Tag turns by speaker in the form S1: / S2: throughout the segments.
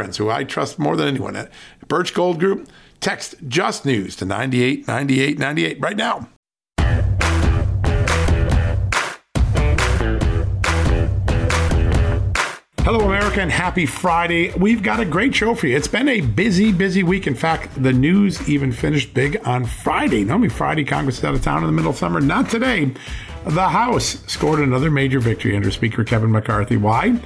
S1: friends who I trust more than anyone at Birch Gold Group. Text Just News to 989898 right now. Hello, America, and happy Friday. We've got a great show for you. It's been a busy, busy week. In fact, the news even finished big on Friday. Normally, Friday, Congress is out of town in the middle of summer. Not today. The House scored another major victory under Speaker Kevin McCarthy. Why?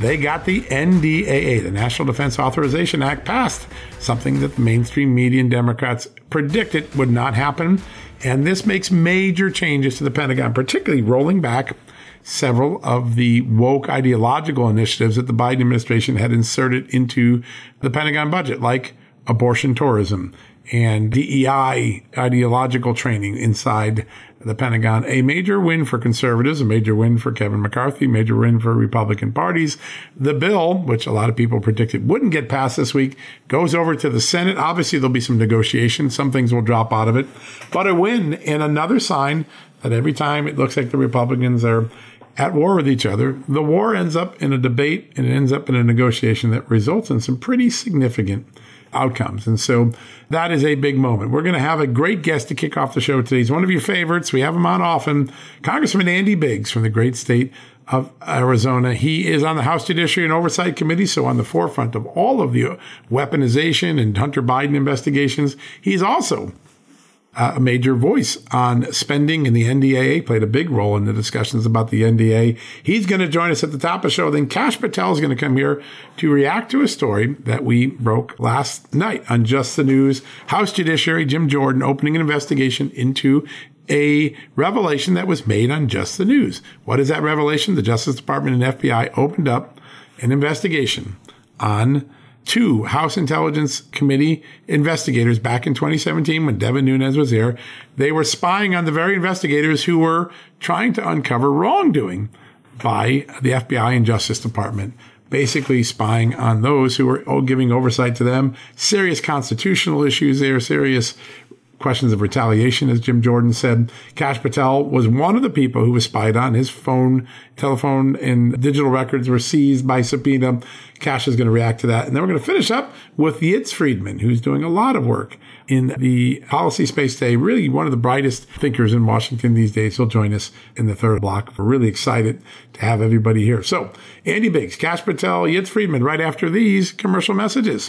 S1: They got the NDAA, the National Defense Authorization Act, passed, something that the mainstream media and Democrats predicted would not happen. And this makes major changes to the Pentagon, particularly rolling back several of the woke ideological initiatives that the Biden administration had inserted into the Pentagon budget, like abortion tourism and DEI ideological training inside the Pentagon. A major win for conservatives, a major win for Kevin McCarthy, major win for Republican parties. The bill, which a lot of people predicted wouldn't get passed this week, goes over to the Senate. Obviously, there'll be some negotiation. Some things will drop out of it, but a win and another sign that every time it looks like the Republicans are at war with each other, the war ends up in a debate and it ends up in a negotiation that results in some pretty significant outcomes. And so that is a big moment. We're going to have a great guest to kick off the show today. He's one of your favorites. We have him on often. Congressman Andy Biggs from the great state of Arizona. He is on the House Judiciary and Oversight Committee, so on the forefront of all of the weaponization and Hunter Biden investigations. He's also Uh, a major voice on spending, and the NDAA played a big role in the discussions about the NDA. He's going to join us at the top of the show. Then Kash Patel is going to come here to react to a story that we broke last night on Just the News. House Judiciary Jim Jordan opening an investigation into a revelation that was made on Just the News. What is that revelation? The Justice Department and FBI opened up an investigation on two House Intelligence Committee investigators back in 2017 when Devin Nunes was there. They were spying on the very investigators who were trying to uncover wrongdoing by the FBI and Justice Department. Basically, spying on those who were giving oversight to them, serious constitutional issues there, serious questions of retaliation, as Jim Jordan said. Kash Patel was one of the people who was spied on. His phone, telephone, and digital records were seized by subpoena. Kash is going to react to that. And then we're going to finish up with Yitz Friedman, who's doing a lot of work in the policy space today. Really one of the brightest thinkers in Washington these days. He'll join us in the third block. We're really excited to have everybody here. So Andy Biggs, Kash Patel, Yitz Friedman, right after these commercial messages.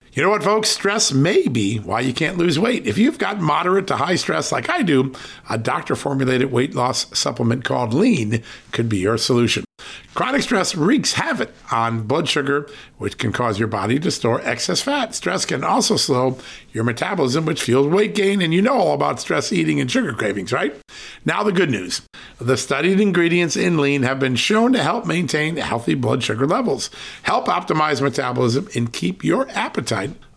S1: You know what, folks? Stress may be why you can't lose weight. If you've got moderate to high stress like I do, a doctor formulated weight loss supplement called Lean could be your solution. Chronic stress wreaks havoc on blood sugar, which can cause your body to store excess fat. Stress can also slow your metabolism, which fuels weight gain. And you know all about stress eating and sugar cravings, right? Now, the good news the studied ingredients in lean have been shown to help maintain healthy blood sugar levels, help optimize metabolism, and keep your appetite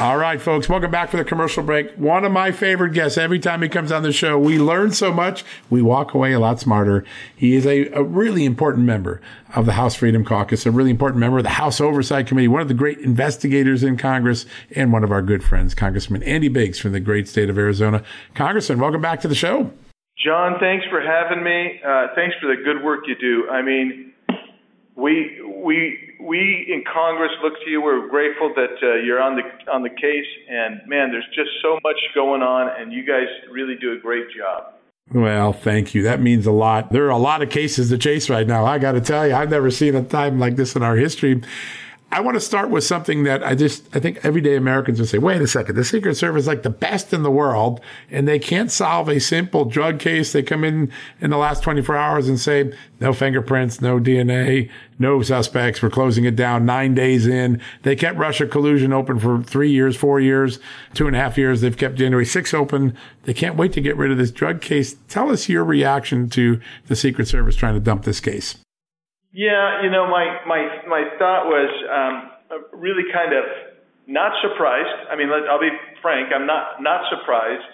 S1: All right, folks, welcome back for the commercial break. One of my favorite guests. Every time he comes on the show, we learn so much. We walk away a lot smarter. He is a, a really important member of the House Freedom Caucus, a really important member of the House Oversight Committee, one of the great investigators in Congress, and one of our good friends, Congressman Andy Biggs from the great state of Arizona. Congressman, welcome back to the show.
S2: John, thanks for having me. Uh, thanks for the good work you do. I mean, we we we in Congress look to you. We're grateful that uh, you're on the on the case, and man, there's just so much going on, and you guys really do a great job.
S1: Well, thank you. That means a lot. There are a lot of cases to chase right now. I got to tell you, I've never seen a time like this in our history. I want to start with something that I just, I think everyday Americans would say, wait a second, the Secret Service is like the best in the world and they can't solve a simple drug case. They come in in the last 24 hours and say, no fingerprints, no DNA, no suspects. We're closing it down nine days in. They kept Russia collusion open for three years, four years, two and a half years. They've kept January 6 open. They can't wait to get rid of this drug case. Tell us your reaction to the Secret Service trying to dump this case.
S2: Yeah, you know, my my my thought was um, really kind of not surprised. I mean, I'll be frank, I'm not not surprised,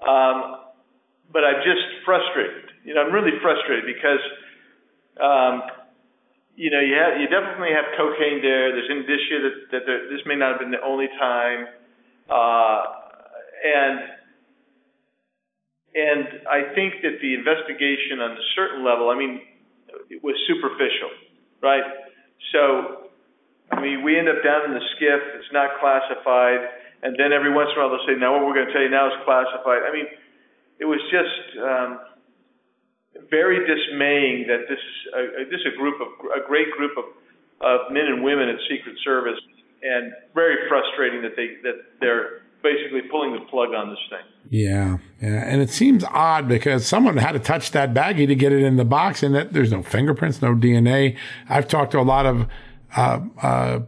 S2: um, but I'm just frustrated. You know, I'm really frustrated because, um, you know, you have you definitely have cocaine there. There's indicia that that there, this may not have been the only time, uh, and and I think that the investigation on a certain level. I mean it was superficial, right? So, I mean, we end up down in the SCIF. It's not classified, and then every once in a while they'll say, "Now, what we're going to tell you now is classified." I mean, it was just um, very dismaying that this is a, this a group of a great group of of men and women at Secret Service, and very frustrating that they that they're basically pulling the plug on this thing.
S1: Yeah, yeah, and it seems odd because someone had to touch that baggie to get it in the box, and that there's no fingerprints, no DNA. I've talked to a lot of uh, uh,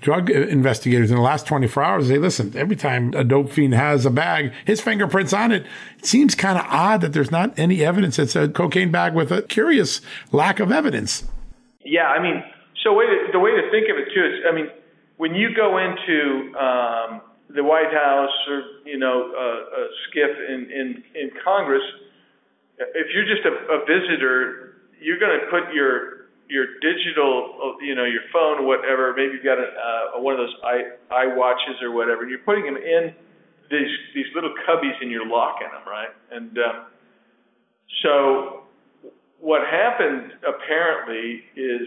S1: drug investigators in the last 24 hours. They listen every time a dope fiend has a bag, his fingerprints on it. It seems kind of odd that there's not any evidence. It's a cocaine bag with a curious lack of evidence.
S2: Yeah, I mean, so way to, the way to think of it too is, I mean, when you go into um, the White House or you know uh, a SCIF in, in in Congress, if you're just a, a visitor, you're going to put your your digital, you know, your phone, whatever. Maybe you've got a, uh, one of those i i watches or whatever, and you're putting them in these these little cubbies, and you're locking them, right? And um, so what happened apparently is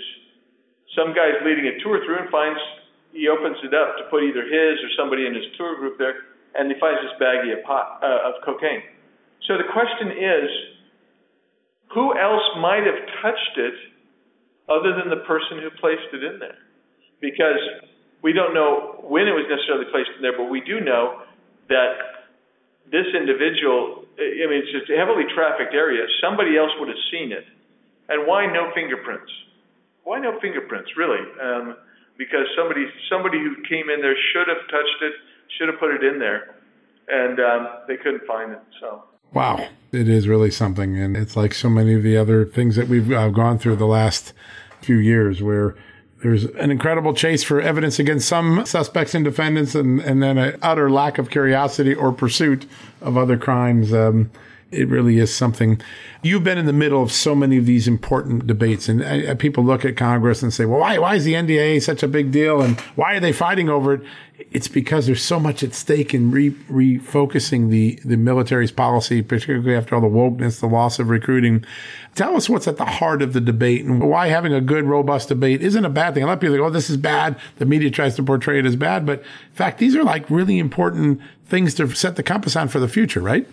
S2: some guy's leading a tour through and finds he opens it up to put either his or somebody in his tour group there, and he finds this baggie of pot uh, of cocaine. So the question is, who else might have touched it other than the person who placed it in there? Because we don't know when it was necessarily placed in there, but we do know that this individual, I mean, it's a heavily trafficked area. Somebody else would have seen it. And why no fingerprints? Why no fingerprints, really? Um, because somebody somebody who came in there should have touched it, should have put it in there, and um, they couldn't find it. So.
S1: Wow, it is really something, and it's like so many of the other things that we've uh, gone through the last few years, where there's an incredible chase for evidence against some suspects and defendants, and, and then an utter lack of curiosity or pursuit of other crimes. Um, it really is something. You've been in the middle of so many of these important debates, and uh, people look at Congress and say, "Well, why why is the NDA such a big deal, and why are they fighting over it?" It's because there's so much at stake in re- refocusing the the military's policy, particularly after all the wokeness, the loss of recruiting. Tell us what's at the heart of the debate, and why having a good, robust debate isn't a bad thing. A lot of people go, "Oh, this is bad." The media tries to portray it as bad, but in fact, these are like really important things to set the compass on for the future, right?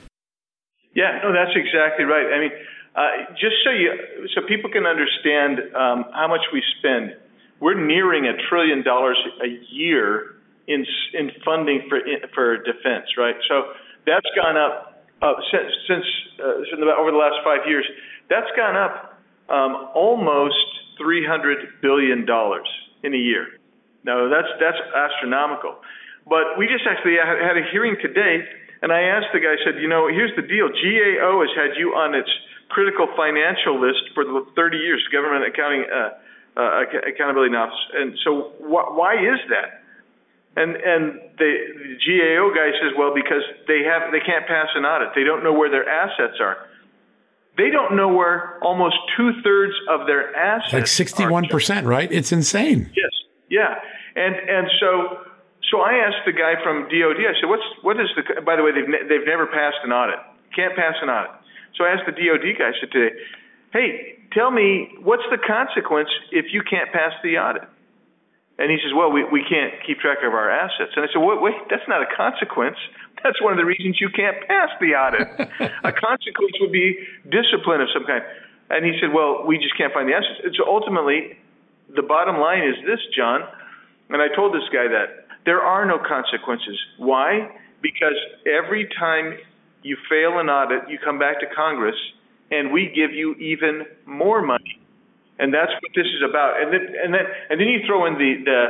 S2: Yeah, no, that's exactly right. I mean, uh, just so you, so people can understand um, how much we spend, we're nearing a trillion dollars a year in in funding for for defense, right? So that's gone up uh, since since uh, over the last five years. That's gone up um, almost three hundred billion dollars in a year. Now that's that's astronomical. But we just actually had a hearing today and I asked the guy, I said, you know, here's the deal. GAO has had you on its critical financial list for the 30 years, Government Accounting uh, uh, Accountability Office. And so wh- why is that? And and the, the GAO guy says, well, because they have they can't pass an audit. They don't know where their assets are. They don't know where almost two thirds of their assets.
S1: Like sixty-one percent, right? It's insane.
S2: Yes. Yeah. And and so so I asked the guy from DOD. I said, "What's what is the?" By the way, they've ne- they've never passed an audit. Can't pass an audit. So I asked the DOD guy. I said today, "Hey, tell me what's the consequence if you can't pass the audit?" And he says, "Well, we we can't keep track of our assets." And I said, "Wait, wait, that's not a consequence. That's one of the reasons you can't pass the audit. a consequence would be discipline of some kind." And he said, "Well, we just can't find the assets." And so ultimately, the bottom line is this, John. And I told this guy that there are no consequences. Why? Because every time you fail an audit, you come back to Congress and we give you even more money. And that's what this is about. And then and then and then you throw in the the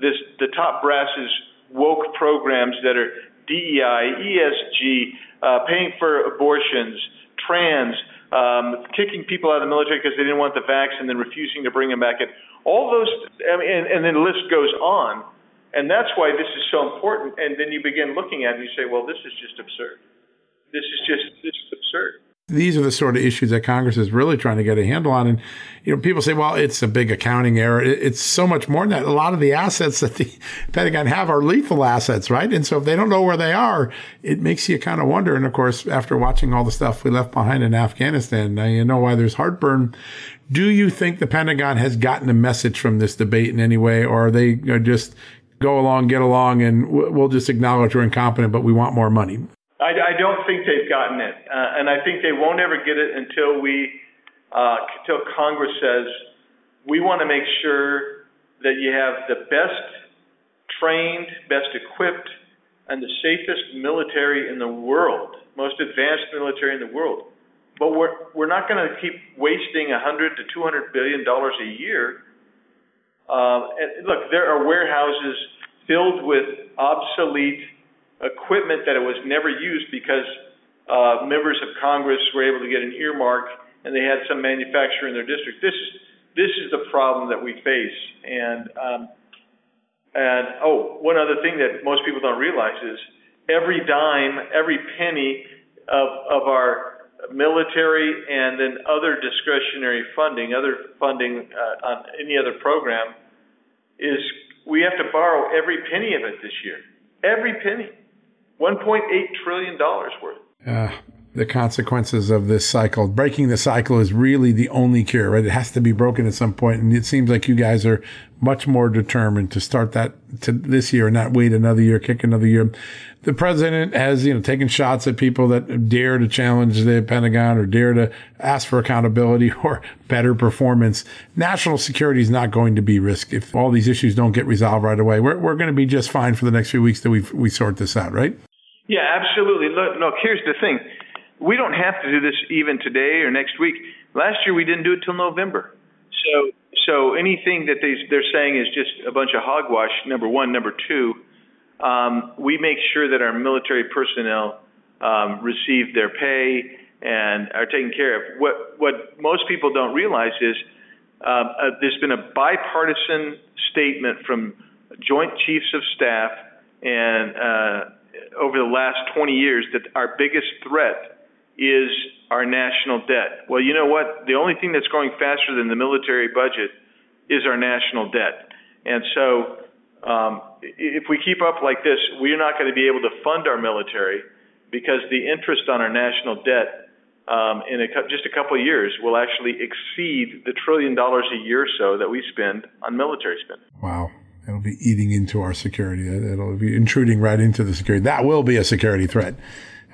S2: this the top brasses woke programs that are DEI, ESG, uh, paying for abortions, trans, um, kicking people out of the military because they didn't want the vax and then refusing to bring them back in. All those, I mean, and, and then the list goes on. And that's why this is so important. And then you begin looking at it and you say, well, this is just absurd. This is just this is absurd.
S1: These are the sort of issues that Congress is really trying to get a handle on. And, you know, people say, well, it's a big accounting error. It's so much more than that. A lot of the assets that the Pentagon have are lethal assets, right? And so if they don't know where they are, it makes you kind of wonder. And of course, after watching all the stuff we left behind in Afghanistan, now you know why there's heartburn. Do you think the Pentagon has gotten a message from this debate in any way, or are they just go along, get along, and we'll just acknowledge we're incompetent, but we want more money?
S2: I, I don't think they've gotten it, uh, and I think they won't ever get it until we, uh, until Congress says we want to make sure that you have the best trained, best equipped, and the safest military in the world, most advanced military in the world. But we're we're not going to keep wasting a hundred to two hundred billion dollars a year um, and look, there are warehouses filled with obsolete equipment that it was never used because uh, members of Congress were able to get an earmark and they had some manufacturer in their district. This this is the problem that we face. And um, and oh, one other thing that most people don't realize is every dime, every penny of of our military and then other discretionary funding, other funding uh, on any other program, is we have to borrow every penny of it this year. Every penny. $1.8 trillion worth.
S1: Uh, the consequences of this cycle. Breaking the cycle is really the only cure, right? It has to be broken at some point, and it seems like you guys are much more determined to start that to this year and not wait another year, kick another year. The president has, you know, taken shots at people that dare to challenge the Pentagon or dare to ask for accountability or better performance. National security is not going to be risk if all these issues don't get resolved right away. We're, we're going to be just fine for the next few weeks that we we sort this out, right?
S2: Yeah, absolutely. Look, look, here's the thing. We don't have to do this even today or next week. Last year we didn't do it till November. So so anything that they, they're saying is just a bunch of hogwash, number one. Number two, um, we make sure that our military personnel um, receive their pay and are taken care of. What, what most people don't realize is um, uh, there's been a bipartisan statement from Joint Chiefs of Staff and uh, over the last 20 years that our biggest threat is our national debt. Well, you know what? The only thing that's growing faster than the military budget is our national debt. And so, um, if we keep up like this, we're not going to be able to fund our military because the interest on our national debt um, in a, just a couple of years will actually exceed the trillion dollars a year or so that we spend on military spending.
S1: Wow. It'll be eating into our security. It'll be intruding right into the security. That will be a security threat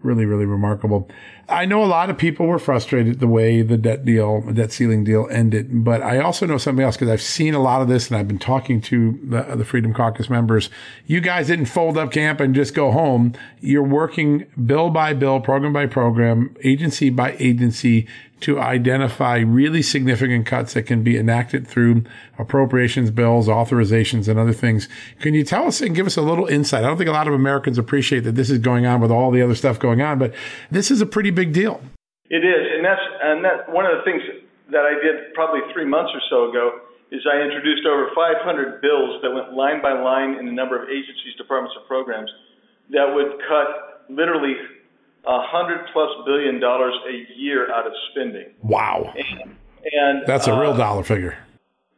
S1: really, really remarkable. I know a lot of people were frustrated the way the debt deal, debt ceiling deal ended, but I also know something else because I've seen a lot of this and I've been talking to the, the Freedom Caucus members. You guys didn't fold up camp and just go home. You're working bill by bill, program by program, agency by agency to identify really significant cuts that can be enacted through appropriations bills, authorizations, and other things. Can you tell us and give us a little insight? I don't think a lot of Americans appreciate that this is going on with all the other stuff going on, but this is a pretty big deal.
S2: It is, and that's and that one of the things that I did probably three months or so ago is I introduced over 500 bills that went line by line in a number of agencies, departments, and programs that would cut literally a hundred plus billion dollars a year out of spending.
S1: Wow.
S2: And, and
S1: that's a real uh, dollar figure.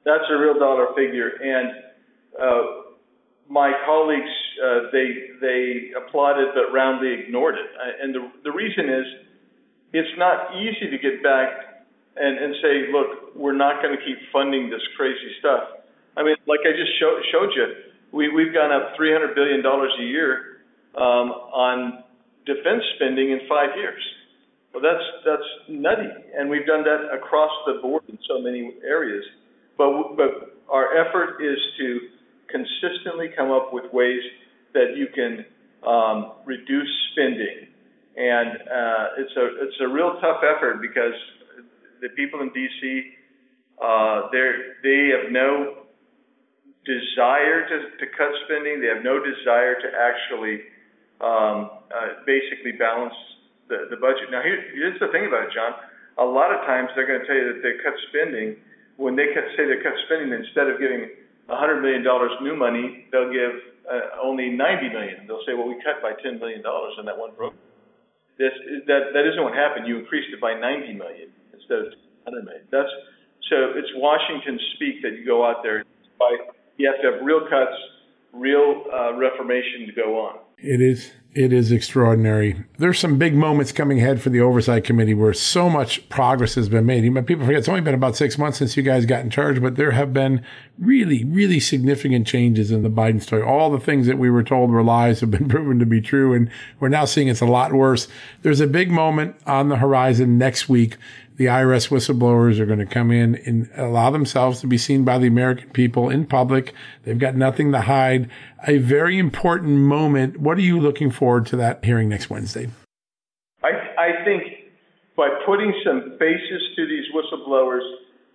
S2: That's a real dollar figure. And uh, my colleagues, uh, they they applauded but roundly ignored it. Uh, and the the reason is, it's not easy to get back and and say, look, we're not going to keep funding this crazy stuff. I mean, like I just show, showed you, we we've gone up 300 billion dollars a year um, on defense spending in five years. Well, that's that's nutty, and we've done that across the board in so many areas. But but our effort is to consistently come up with ways that you can um, reduce spending, and uh, it's a it's a real tough effort because the people in D.C. Uh, they they have no desire to, to cut spending. They have no desire to actually um, uh, basically balance the, the budget. Now, here, here's the thing about it, John. A lot of times they're going to tell you that they cut spending. When they cut, say they cut spending, instead of giving $100 million new money, they'll give uh, only 90 million. They'll say, well, we cut by $10 million in that one program. This, that, that isn't what happened. You increased it by 90 million instead of 100 million. That's, so it's Washington speak that you go out there. By, you have to have real cuts, real uh, reformation to go on.
S1: It is it is extraordinary. There's some big moments coming ahead for the oversight committee where so much progress has been made. People forget it's only been about six months since you guys got in charge, but there have been really, really significant changes in the Biden story. All the things that we were told were lies have been proven to be true, and we're now seeing it's a lot worse. There's a big moment on the horizon next week the IRS whistleblowers are going to come in and allow themselves to be seen by the American people in public. They've got nothing to hide. A very important moment. What are you looking forward to that hearing next Wednesday?
S2: I, I think by putting some faces to these whistleblowers,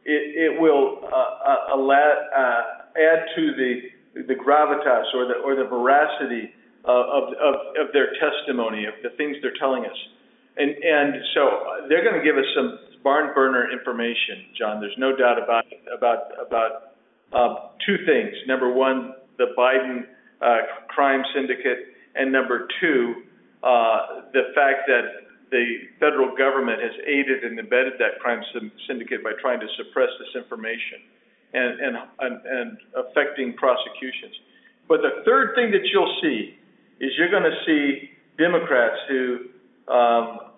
S2: it, it will uh, uh, allow, uh, add to the, the gravitas or the, or the veracity of, of, of their testimony, of the things they're telling us. And, and so they're going to give us some barn burner information, John. There's no doubt about about about uh, two things. Number one, the Biden uh, crime syndicate, and number two, uh, the fact that the federal government has aided and embedded that crime syndicate by trying to suppress this information and, and, and, and affecting prosecutions. But the third thing that you'll see is you're going to see Democrats who um,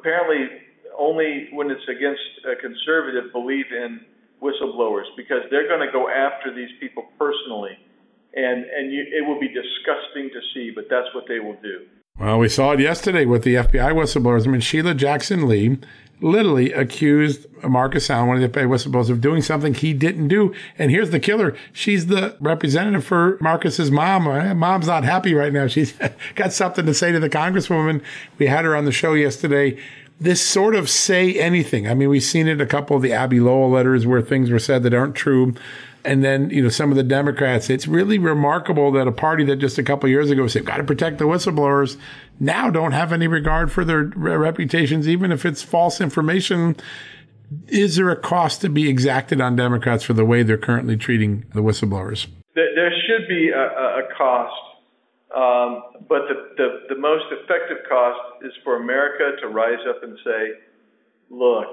S2: apparently only when it's against a conservative believe in whistleblowers because they're going to go after these people personally, and and you, it will be disgusting to see, but that's what they will do.
S1: Well, we saw it yesterday with the FBI whistleblowers. I mean, Sheila Jackson Lee literally accused Marcus Allen, one of the FBI whistleblowers, of doing something he didn't do. And here's the killer. She's the representative for Marcus's mom. Uh, mom's not happy right now. She's got something to say to the congresswoman. We had her on the show yesterday this sort of say anything. I mean, we've seen it a couple of the Abbe Lowell letters where things were said that aren't true. And then, you know, some of the Democrats, it's really remarkable that a party that just a couple years ago said, got to protect the whistleblowers, now don't have any regard for their reputations, even if it's false information. Is there a cost to be exacted on Democrats for the way they're currently treating the whistleblowers?
S2: There should be a, a cost um, but the, the, the most effective cost is for America to rise up and say, look,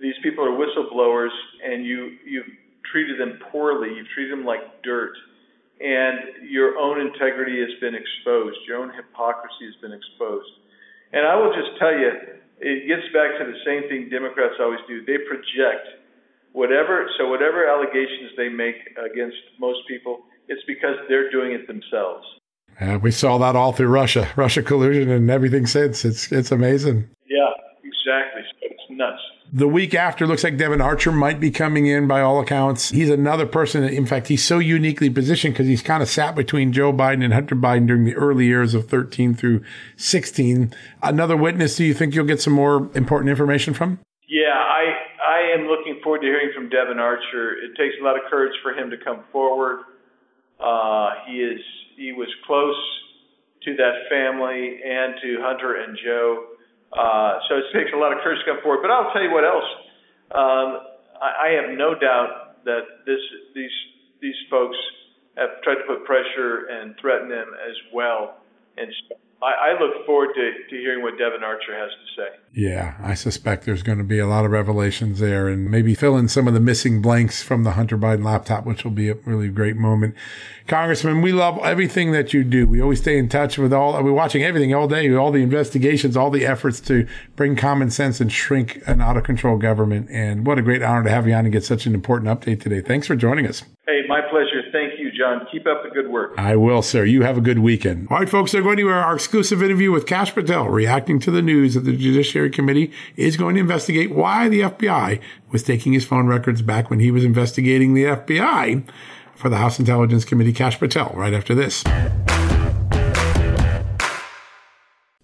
S2: these people are whistleblowers and you, you've treated them poorly. You've treated them like dirt. And your own integrity has been exposed. Your own hypocrisy has been exposed. And I will just tell you, it gets back to the same thing Democrats always do. They project whatever, so whatever allegations they make against most people, it's because they're doing it themselves.
S1: Uh, we saw that all through Russia, Russia collusion, and everything since. It's it's amazing.
S2: Yeah, exactly. It's nuts.
S1: The week after, looks like Devon Archer might be coming in by all accounts. He's another person. That, in fact, he's so uniquely positioned because he's kind of sat between Joe Biden and Hunter Biden during the early years of 13 through 16. Another witness. Do you think you'll get some more important information from?
S2: Yeah, I I am looking forward to hearing from Devon Archer. It takes a lot of courage for him to come forward. Uh, he is he was close to that family and to Hunter and Joe. Uh, so it takes a lot of courage to come forward. But I'll tell you what else. Um, I, I have no doubt that this these these folks have tried to put pressure and threaten him as well. And so I, I look forward to, to hearing what Devon Archer has to say.
S1: Yeah, I suspect there's going to be a lot of revelations there and maybe fill in some of the missing blanks from the Hunter Biden laptop, which will be a really great moment. Congressman, we love everything that you do. We always stay in touch with all, we're watching everything all day, all the investigations, all the efforts to bring common sense and shrink an out of control government. And what a great honor to have you on and get such an important update today. Thanks for joining us.
S2: Hey, my pleasure. Thank you, John. Keep up the good work.
S1: I will, sir. You have a good weekend. All right, folks, they're going to our exclusive interview with Kash Patel, reacting to the news that the Judiciary Committee is going to investigate why the FBI was taking his phone records back when he was investigating the FBI for the House Intelligence Committee. Kash Patel, right after this.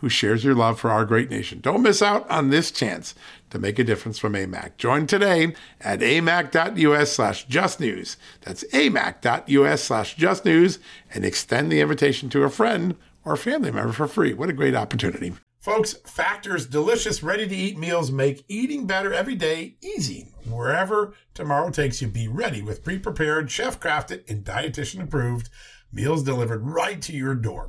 S1: who shares your love for our great nation. Don't miss out on this chance to make a difference from AMAC. Join today at amac.us slash justnews. That's amac.us slash justnews and extend the invitation to a friend or family member for free. What a great opportunity. Folks, Factor's delicious, ready to eat meals make eating better every day easy. Wherever tomorrow takes you, be ready with pre prepared, chef crafted, and dietitian approved meals delivered right to your door.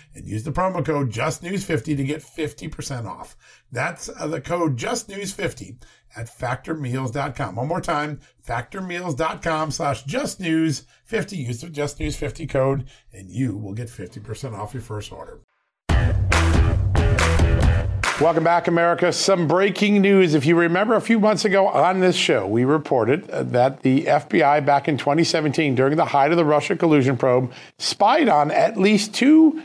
S1: and use the promo code justnews50 to get 50% off. That's uh, the code justnews50 at factormeals.com. One more time, factormeals.com slash justnews50. Use the justnews50 code and you will get 50% off your first order. Welcome back, America. Some breaking news. If you remember a few months ago on this show, we reported that the FBI back in 2017, during the height of the Russia collusion probe, spied on at least two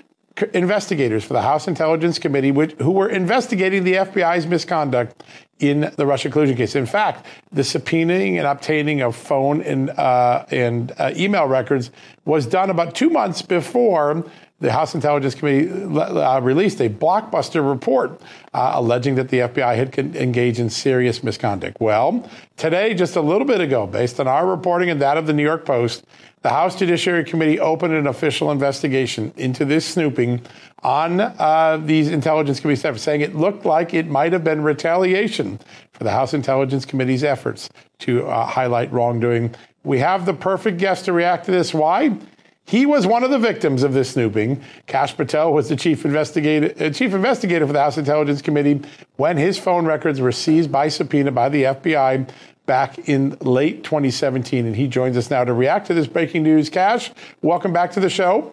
S1: investigators for the House Intelligence Committee which, who were investigating the FBI's misconduct in the Russia collusion case. In fact, the subpoenaing and obtaining of phone and, uh, and uh, email records was done about two months before the House Intelligence Committee uh, released a blockbuster report uh, alleging that the FBI had con- engaged in serious misconduct. Well, today, just a little bit ago, based on our reporting and that of the New York Post, the House Judiciary Committee opened an official investigation into this snooping on uh, these Intelligence Committee staff, saying it looked like it might have been retaliation for the House Intelligence Committee's efforts to uh, highlight wrongdoing. We have the perfect guest to react to this. Why? He was one of the victims of this snooping. Kash Patel was the chief investigator, uh, chief investigator for the House Intelligence Committee when his phone records were seized by subpoena by the FBI back in late 2017. And he joins us now to react to this breaking news. Kash, welcome back to the show.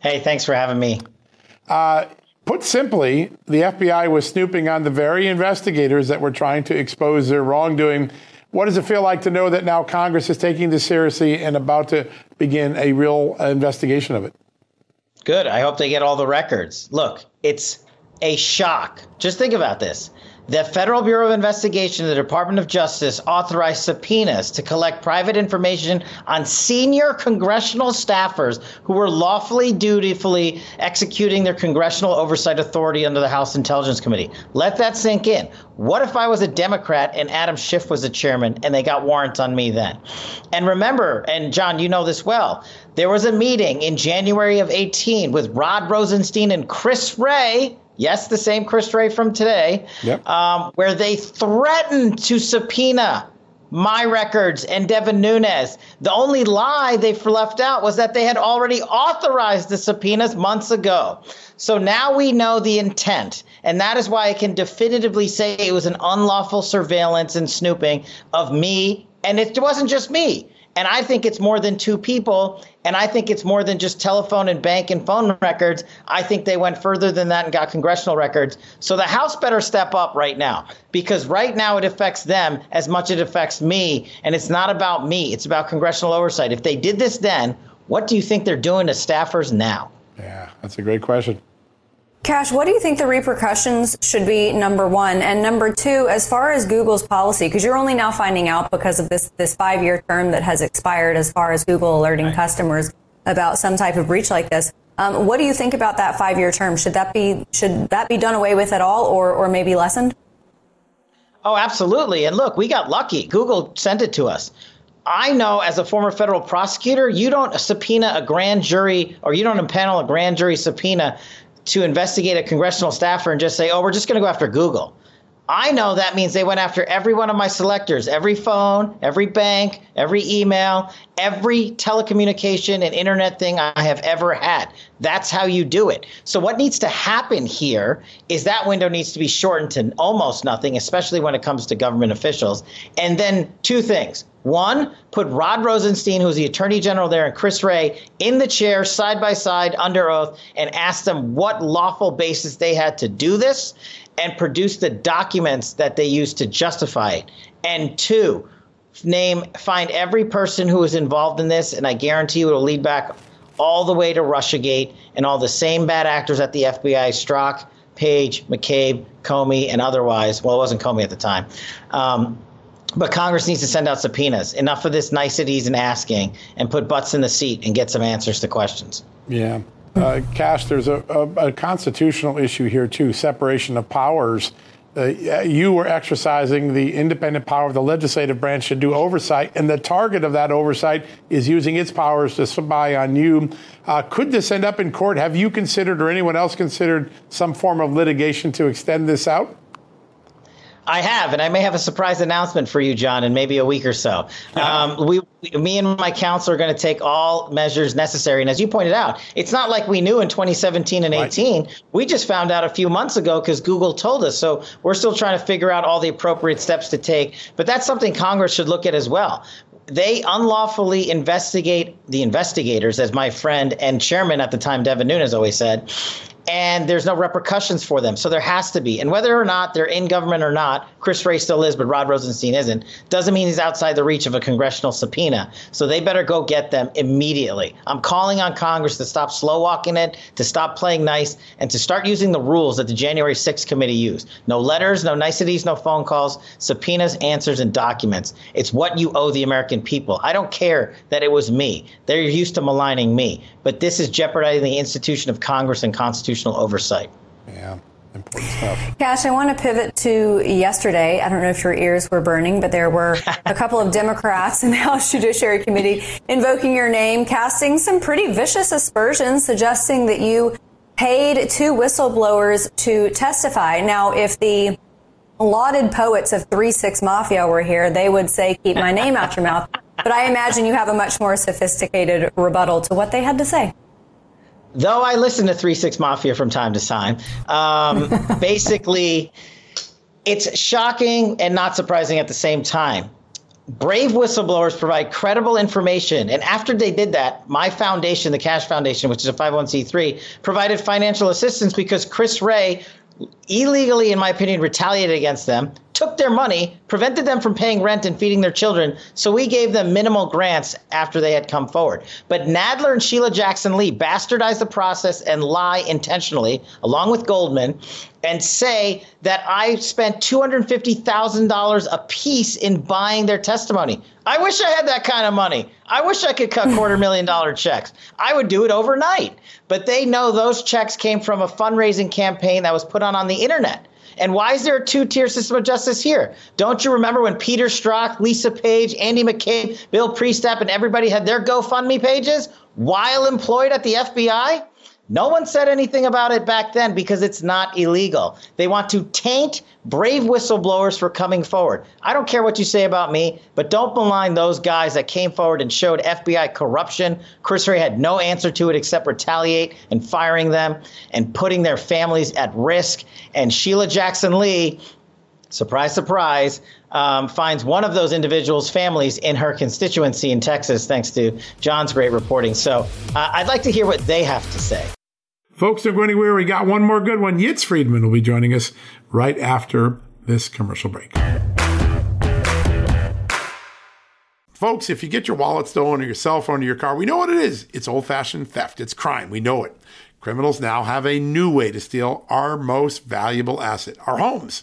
S3: Hey, thanks for having me.
S1: Uh, put simply, the FBI was snooping on the very investigators that were trying to expose their wrongdoing what does it feel like to know that now Congress is taking this seriously and about to begin a real investigation of it?
S3: Good. I hope they get all the records. Look, it's a shock. Just think about this. The Federal Bureau of Investigation and the Department of Justice authorized subpoenas to collect private information on senior congressional staffers who were lawfully, dutifully executing their congressional oversight authority under the House Intelligence Committee. Let that sink in. What if I was a Democrat and Adam Schiff was the chairman and they got warrants on me then? And remember, and John, you know this well, there was a meeting in January of 18 with Rod Rosenstein and Chris Wray yes, the same Chris Wray from today, yep. um, where they threatened to subpoena my records and Devin Nunes. The only lie they left out was that they had already authorized the subpoenas months ago. So now we know the intent. And that is why I can definitively say it was an unlawful surveillance and snooping of me. And it wasn't just me. And I think it's more than two people. And I think it's more than just telephone and bank and phone records. I think they went further than that and got congressional records. So the House better step up right now because right now it affects them as much as it affects me. And it's not about me, it's about congressional oversight. If they did this then, what do you think they're doing to staffers now?
S1: Yeah, that's a great question.
S4: Kash, what do you think the repercussions should be? Number one, and number two, as far as Google's policy, because you're only now finding out because of this this five year term that has expired, as far as Google alerting right. customers about some type of breach like this. Um, what do you think about that five year term? Should that be should that be done away with at all, or or maybe lessened?
S3: Oh, absolutely. And look, we got lucky. Google sent it to us. I know as a former federal prosecutor, you don't subpoena a grand jury or you don't impanel a grand jury subpoena to investigate a congressional staffer and just say, oh, we're just going to go after Google. I know that means they went after every one of my selectors, every phone, every bank, every email, every telecommunication and internet thing I have ever had. That's how you do it. So, what needs to happen here is that window needs to be shortened to almost nothing, especially when it comes to government officials. And then, two things. One, put Rod Rosenstein, who's the attorney general there, and Chris Wray in the chair side by side under oath and ask them what lawful basis they had to do this and produce the documents that they used to justify it. And two, name find every person who was involved in this, and I guarantee you it'll lead back all the way to Russiagate and all the same bad actors at the FBI, Strzok, Page, McCabe, Comey, and otherwise. Well, it wasn't Comey at the time. Um, but Congress needs to send out subpoenas. Enough of this niceties and asking, and put butts in the seat and get some answers to questions.
S1: Yeah. Uh, Kash, there's a, a, a, constitutional issue here, too separation of powers uh, you were exercising the independent power of the legislative branch to do oversight, and the target of that oversight is using its powers to spy on you. Uh, could this end up in court? Have you considered, or anyone else considered, some form of litigation to extend this out?
S3: I have, and I may have a surprise announcement for you, John, in maybe a week or so. Um, we, me and my counsel are going to take all measures necessary. And as you pointed out, it's not like we knew in 2017 and 18. Right. We just found out a few months ago because Google told us. So we're still trying to figure out all the appropriate steps to take. But that's something Congress should look at as well they unlawfully investigate the investigators, as my friend and chairman at the time, Devin Nunes, always said and there's no repercussions for them. So there has to be. And whether or not they're in government or not, Chris Wray still is, but Rod Rosenstein isn't, doesn't mean he's outside the reach of a congressional subpoena. So they better go get them immediately. I'm calling on Congress to stop slow walking it, to stop playing nice, and to start using the rules that the January 6th committee used. No letters, no niceties, no phone calls, subpoenas, answers, and documents. It's what you owe the American people. I don't care that it was me. They're used to maligning me. But this is jeopardizing the institution of Congress and constitutional constitutional oversight.
S1: Yeah. Important stuff.
S4: Kash, I want to pivot to yesterday. I don't know if your ears were burning, but there were a couple of Democrats in the House Judiciary Committee invoking your name, casting some pretty vicious aspersions, suggesting that you paid two whistleblowers to testify. Now, if the lauded poets of 3 6 Mafia were here, they would say, keep my name out your mouth. But I imagine you have a much more sophisticated rebuttal to what they had to say
S3: though I listen to Three Six Mafia from time to time, um, basically, it's shocking and not surprising at the same time. Brave whistleblowers provide credible information. And after they did that, my foundation, the Kash Foundation, which is a 501c3, provided financial assistance because Chris Wray illegally, in my opinion, retaliated against them, took their money, prevented them from paying rent and feeding their children. So we gave them minimal grants after they had come forward. But Nadler and Sheila Jackson Lee bastardized the process and lie intentionally, along with Goldman, and say that I spent $250,000 a piece in buying their testimony. I wish I had that kind of money. I wish I could cut quarter million dollar checks. I would do it overnight. But they know those checks came from a fundraising campaign that was put on on the internet. And why is there a two tier system of justice here? Don't you remember when Peter Strzok, Lisa Page, Andy McCabe, Bill Priestap, and everybody had their GoFundMe pages while employed at the FBI? No one said anything about it back then because it's not illegal. They want to taint brave whistleblowers for coming forward. I don't care what you say about me, but don't malign those guys that came forward and showed FBI corruption. Chris Wray had no answer to it except retaliate and firing them and putting their families at risk. And Sheila Jackson Lee, surprise, surprise, um, finds one of those individuals' families in her constituency in Texas, thanks to John's great reporting. So uh, I'd like to hear what they have to say.
S1: Folks, don't go anywhere. We got one more good one. Yitz Friedman will be joining us right after this commercial break. Folks, if you get your wallet stolen or your cell phone or your car, we know what it is. It's old fashioned theft, it's crime. We know it. Criminals now have a new way to steal our most valuable asset, our homes.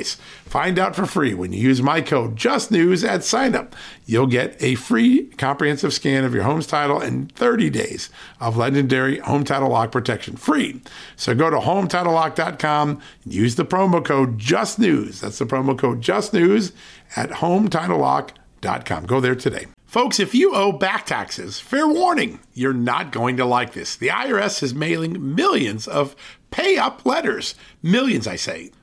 S1: Find out for free when you use my code JustNews at signup. You'll get a free comprehensive scan of your home's title and 30 days of legendary Home Title Lock protection free. So go to HometitleLock.com and use the promo code JustNews. That's the promo code JustNews at HometitleLock.com. Go there today. Folks, if you owe back taxes, fair warning, you're not going to like this. The IRS is mailing millions of pay up letters. Millions, I say.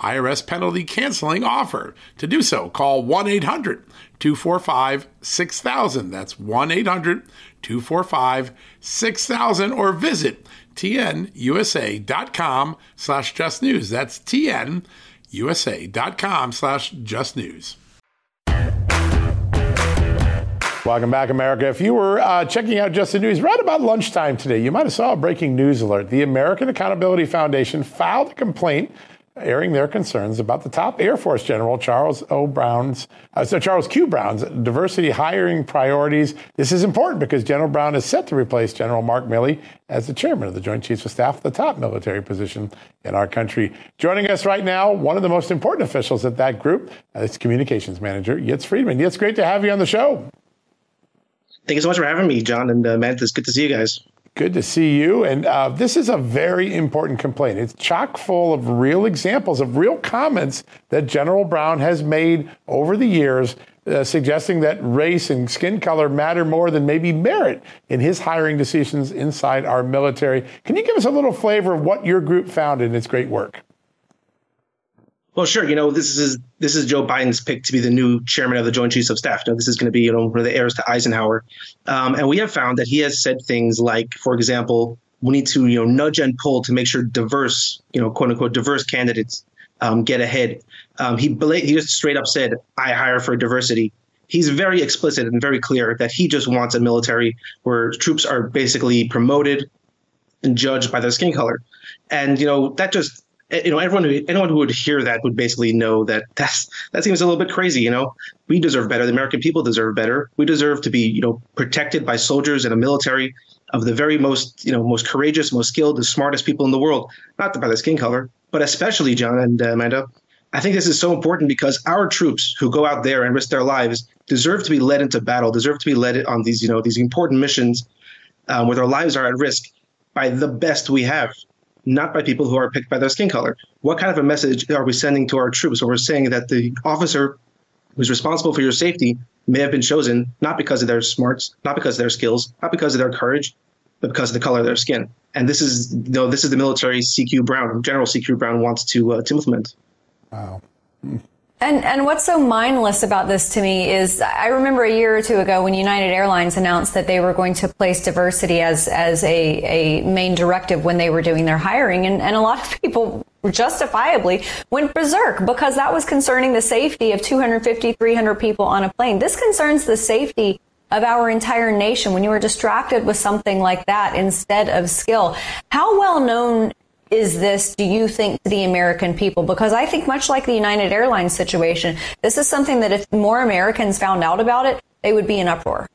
S1: IRS penalty canceling offer. To do so, call 1 800 245 6000. That's 1 800 245 6000 or visit tnusa.com slash just news. That's tnusa.com slash just news. Welcome back, America. If you were uh, checking out Just the News right about lunchtime today, you might have saw a breaking news alert. The American Accountability Foundation filed a complaint airing their concerns about the top Air Force General Charles O. Brown's, uh, so Charles Q. Brown's diversity hiring priorities. This is important because General Brown is set to replace General Mark Milley as the chairman of the Joint Chiefs of Staff, the top military position in our country. Joining us right now, one of the most important officials at that group, uh, its communications manager, Yitz Friedman. Yitz, great to have you on the show.
S5: Thank you so much for having me, John and uh, Matt. It's good to see you guys.
S1: Good to see you. And uh, this is a very important complaint. It's chock full of real examples of real comments that General Brown has made over the years, uh, suggesting that race and skin color matter more than maybe merit in his hiring decisions inside our military. Can you give us a little flavor of what your group found in its great work?
S5: Well, sure. You know, this is this is Joe Biden's pick to be the new chairman of the Joint Chiefs of Staff. Know, this is going to be you know one of the heirs to Eisenhower, um, and we have found that he has said things like, for example, we need to you know nudge and pull to make sure diverse, you know, quote unquote diverse candidates um, get ahead. Um, he he just straight up said, "I hire for diversity." He's very explicit and very clear that he just wants a military where troops are basically promoted and judged by their skin color, and you know that just you know, everyone who anyone who would hear that would basically know that that's that seems a little bit crazy. You know, we deserve better. The American people deserve better. We deserve to be, you know, protected by soldiers and a military of the very most, you know, most courageous, most skilled, the smartest people in the world. Not by their skin color, but especially John and uh, Amanda. I think this is so important because our troops who go out there and risk their lives deserve to be led into battle, deserve to be led on these, you know, these important missions um, where their lives are at risk by the best we have not by people who are picked by their skin color. What kind of a message are we sending to our troops? When we're saying that the officer who's responsible for your safety may have been chosen not because of their smarts, not because of their skills, not because of their courage, but because of the color of their skin. And this is, you know, this is the military CQ Brown, General CQ Brown wants to uh, to implement.
S1: Wow.
S4: And and what's so mindless about this to me is I remember a year or two ago when United Airlines announced that they were going to place diversity as as a, a main directive when they were doing their hiring and, and a lot of people justifiably went berserk because that was concerning the safety of 250 300 people on a plane. This concerns the safety of our entire nation when you are distracted with something like that instead of skill. How well known is this, do you think, to the American people? Because I think much like the United Airlines situation, this is something that if more Americans found out about it, they would be in uproar.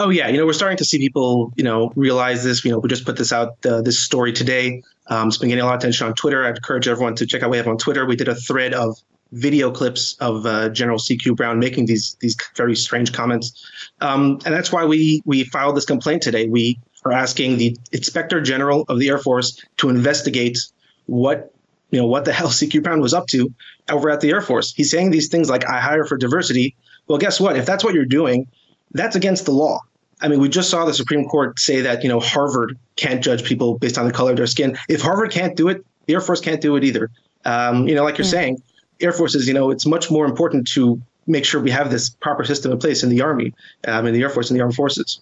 S5: Oh yeah, you know we're starting to see people, you know, realize this. You know, we just put this out, uh, this story today. Um, it's been getting a lot of attention on Twitter. I'd encourage everyone to check out what we have on Twitter. We did a thread of video clips of uh, General CQ Brown making these these very strange comments, um, and that's why we we filed this complaint today. We are asking the Inspector General of the Air Force to investigate what you know what the hell CQ Brown was up to over at the Air Force. He's saying these things like "I hire for diversity." Well, guess what? If that's what you're doing, that's against the law. I mean, we just saw the Supreme Court say that you know Harvard can't judge people based on the color of their skin. If Harvard can't do it, the Air Force can't do it either. Um, you know, like you're mm. saying, Air Forces, you know, it's much more important to make sure we have this proper system in place in the Army, um, in the Air Force, and the Armed Forces.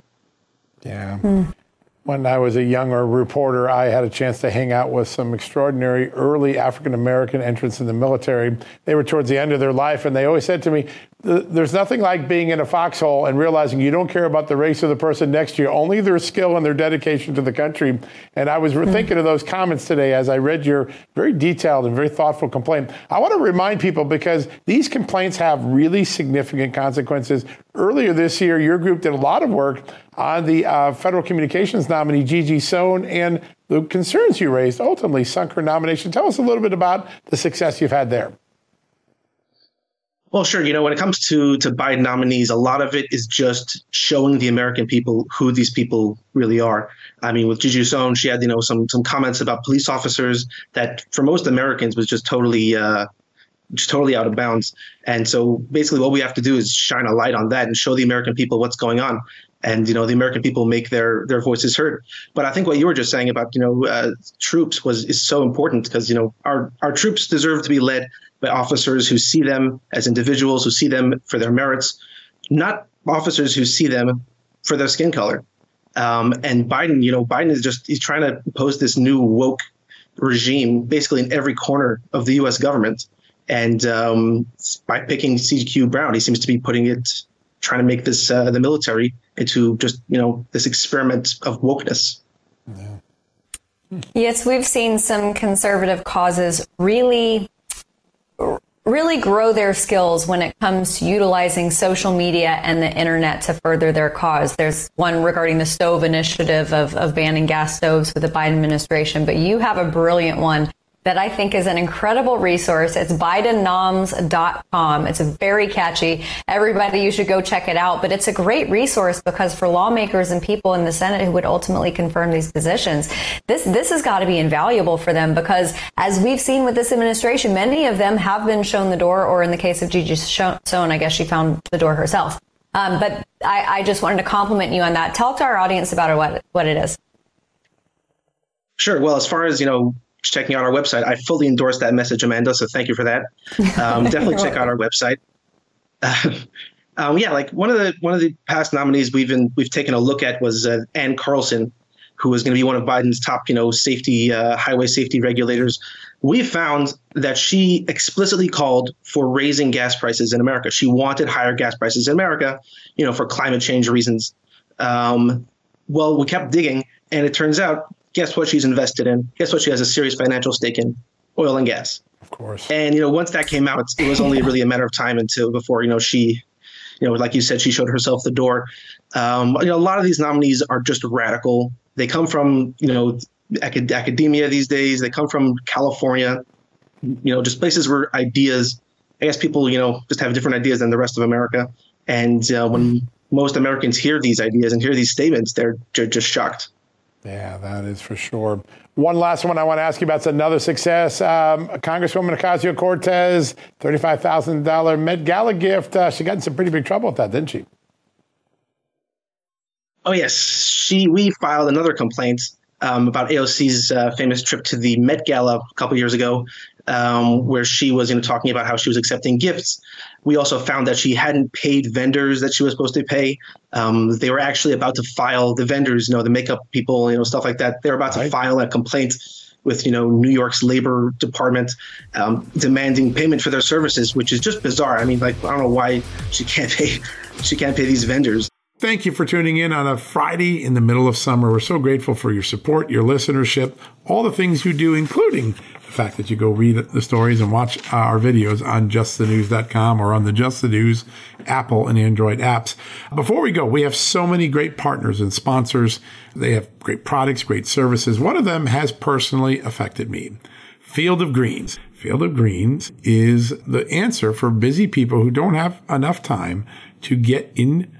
S1: Yeah. Mm when I was a younger reporter, I had a chance to hang out with some extraordinary early African American entrants in the military. They were towards the end of their life, and they always said to me, there's nothing like being in a foxhole and realizing you don't care about the race of the person next to you, only their skill and their dedication to the country. And I was mm-hmm. thinking of those comments today as I read your very detailed and very thoughtful complaint. I want to remind people because these complaints have really significant consequences. Earlier this year, your group did a lot of work on the uh, federal communications nominee Gigi Sohn and the concerns you raised ultimately sunk her nomination. Tell us a little bit about the success you've had there.
S5: Well, sure. You know, when it comes to to Biden nominees, a lot of it is just showing the American people who these people really are. I mean, with Gigi Sohn, she had you know some some comments about police officers that for most Americans was just totally uh, just totally out of bounds. And so basically, what we have to do is shine a light on that and show the American people what's going on. And you know, the American people make their their voices heard. But I think what you were just saying about you know uh, troops was is so important because you know our our troops deserve to be led by officers who see them as individuals, who see them for their merits, not officers who see them for their skin color. Um, and Biden, you know, Biden is just he's trying to impose this new woke regime basically in every corner of the U.S. government. And um, by picking CQ Brown, he seems to be putting it, trying to make this uh, the military into just you know this experiment of wokeness.
S4: Yeah. Yes, we've seen some conservative causes really really grow their skills when it comes to utilizing social media and the internet to further their cause. There's one regarding the stove initiative of, of banning gas stoves with the Biden administration, but you have a brilliant one that I think is an incredible resource. It's BidenNoms.com. It's very catchy. Everybody, you should go check it out. But it's a great resource because for lawmakers and people in the Senate who would ultimately confirm these positions, this, this has got to be invaluable for them because as we've seen with this administration, many of them have been shown the door, or in the case of Gigi Sohn, I guess she found the door herself. Um, but I, I just wanted to compliment you on that. Tell to our audience about what, what it is.
S5: Sure. Well, as far as, you know, checking out our website. I fully endorse that message, Amanda. So thank you for that. Um, definitely check out our website. Uh, um, yeah, like one of the one of the past nominees we've been we've taken a look at was uh, Ann Carlson, who was going to be one of Biden's top you know safety uh, highway safety regulators. We found that she explicitly called for raising gas prices in America. She wanted higher gas prices in America, you know, for climate change reasons. Um, well, we kept digging, and it turns out guess what she's invested in? Guess what she has a serious financial stake in? Oil and gas.
S1: Of course.
S5: And you know, once that came out, it was only really a matter of time until before you know she, you know, like you said, she showed herself the door. Um, you know, a lot of these nominees are just radical. They come from you know acad- academia these days. They come from California. You know, just places where ideas. I guess people you know just have different ideas than the rest of America. And uh, when most Americans hear these ideas and hear these statements, they're, they're just shocked.
S1: Yeah, that is for sure. One last one I want to ask you about is another success. Um, Congresswoman Ocasio Cortez, $35,000 Met Gala gift. Uh, she got in some pretty big trouble with that, didn't she?
S5: Oh, yes. She, we filed another complaint um, about AOC's uh, famous trip to the Met Gala a couple years ago, um, where she was you know, talking about how she was accepting gifts we also found that she hadn't paid vendors that she was supposed to pay. Um, they were actually about to file the vendors, you know, the makeup people, you know, stuff like that. They were about to file a complaint with you know New York's labor department um, demanding payment for their services, which is just bizarre. I mean, like I don't know why she can't pay she can't pay these vendors.
S1: Thank you for tuning in on a Friday in the middle of summer. We're so grateful for your support, your listenership, all the things you do, including the fact that you go read the stories and watch our videos on justthenews.com or on the Just the News Apple and Android apps. Before we go, we have so many great partners and sponsors. They have great products, great services. One of them has personally affected me. Field of Greens. Field of Greens is the answer for busy people who don't have enough time to get in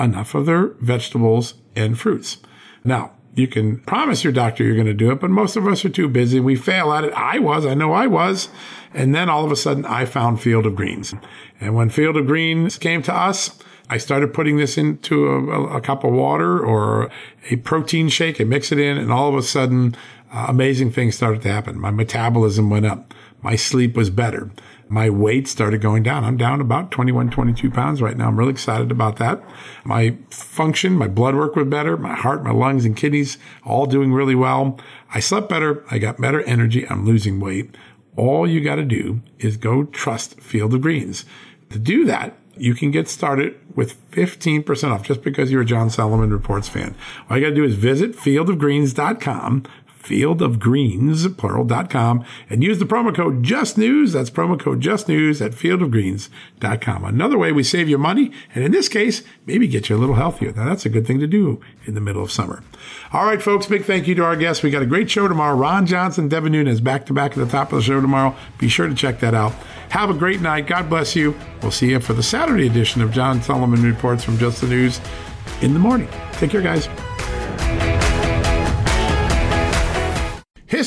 S1: enough of their vegetables and fruits. Now, you can promise your doctor you're going to do it, but most of us are too busy. We fail at it. I was, I know I was. And then all of a sudden I found Field of Greens. And when Field of Greens came to us, I started putting this into a, a cup of water or a protein shake and mix it in. And all of a sudden, uh, amazing things started to happen. My metabolism went up. My sleep was better my weight started going down. I'm down about 21, 22 pounds right now. I'm really excited about that. My function, my blood work was better. My heart, my lungs and kidneys all doing really well. I slept better. I got better energy. I'm losing weight. All you got to do is go trust Field of Greens. To do that, you can get started with 15% off just because you're a John Solomon Reports fan. All you got to do is visit fieldofgreens.com fieldofgreens, plural.com, and use the promo code JUSTNEWS. That's promo code JUSTNEWS at fieldofgreens.com. Another way we save you money, and in this case, maybe get you a little healthier. Now, that's a good thing to do in the middle of summer. All right, folks, big thank you to our guests. We got a great show tomorrow. Ron Johnson, Devin Nunes back to back at the top of the show tomorrow. Be sure to check that out. Have a great night. God bless you. We'll see you for the Saturday edition of John Solomon Reports from Just the News in the morning. Take care, guys.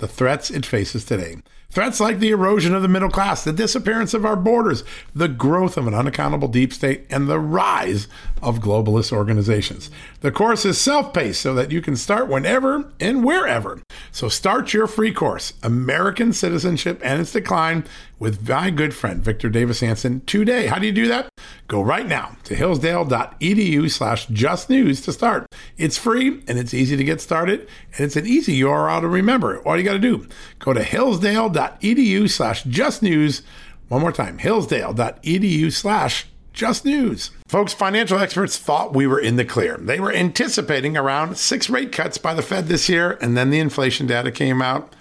S1: the threats it faces today. Threats like the erosion of the middle class, the disappearance of our borders, the growth of an unaccountable deep state, and the rise of globalist organizations. The course is self paced so that you can start whenever and wherever. So start your free course, American Citizenship and Its Decline, with my good friend Victor Davis Hanson today. How do you do that? Go right now to hillsdale.edu slash justnews to start. It's free and it's easy to get started, and it's an easy URL to remember. All you got to do, go to hillsdale.edu slash justnews. One more time, hillsdale.edu slash just news. Folks, financial experts thought we were in the clear. They were anticipating around six rate cuts by the Fed this year, and then the inflation data came out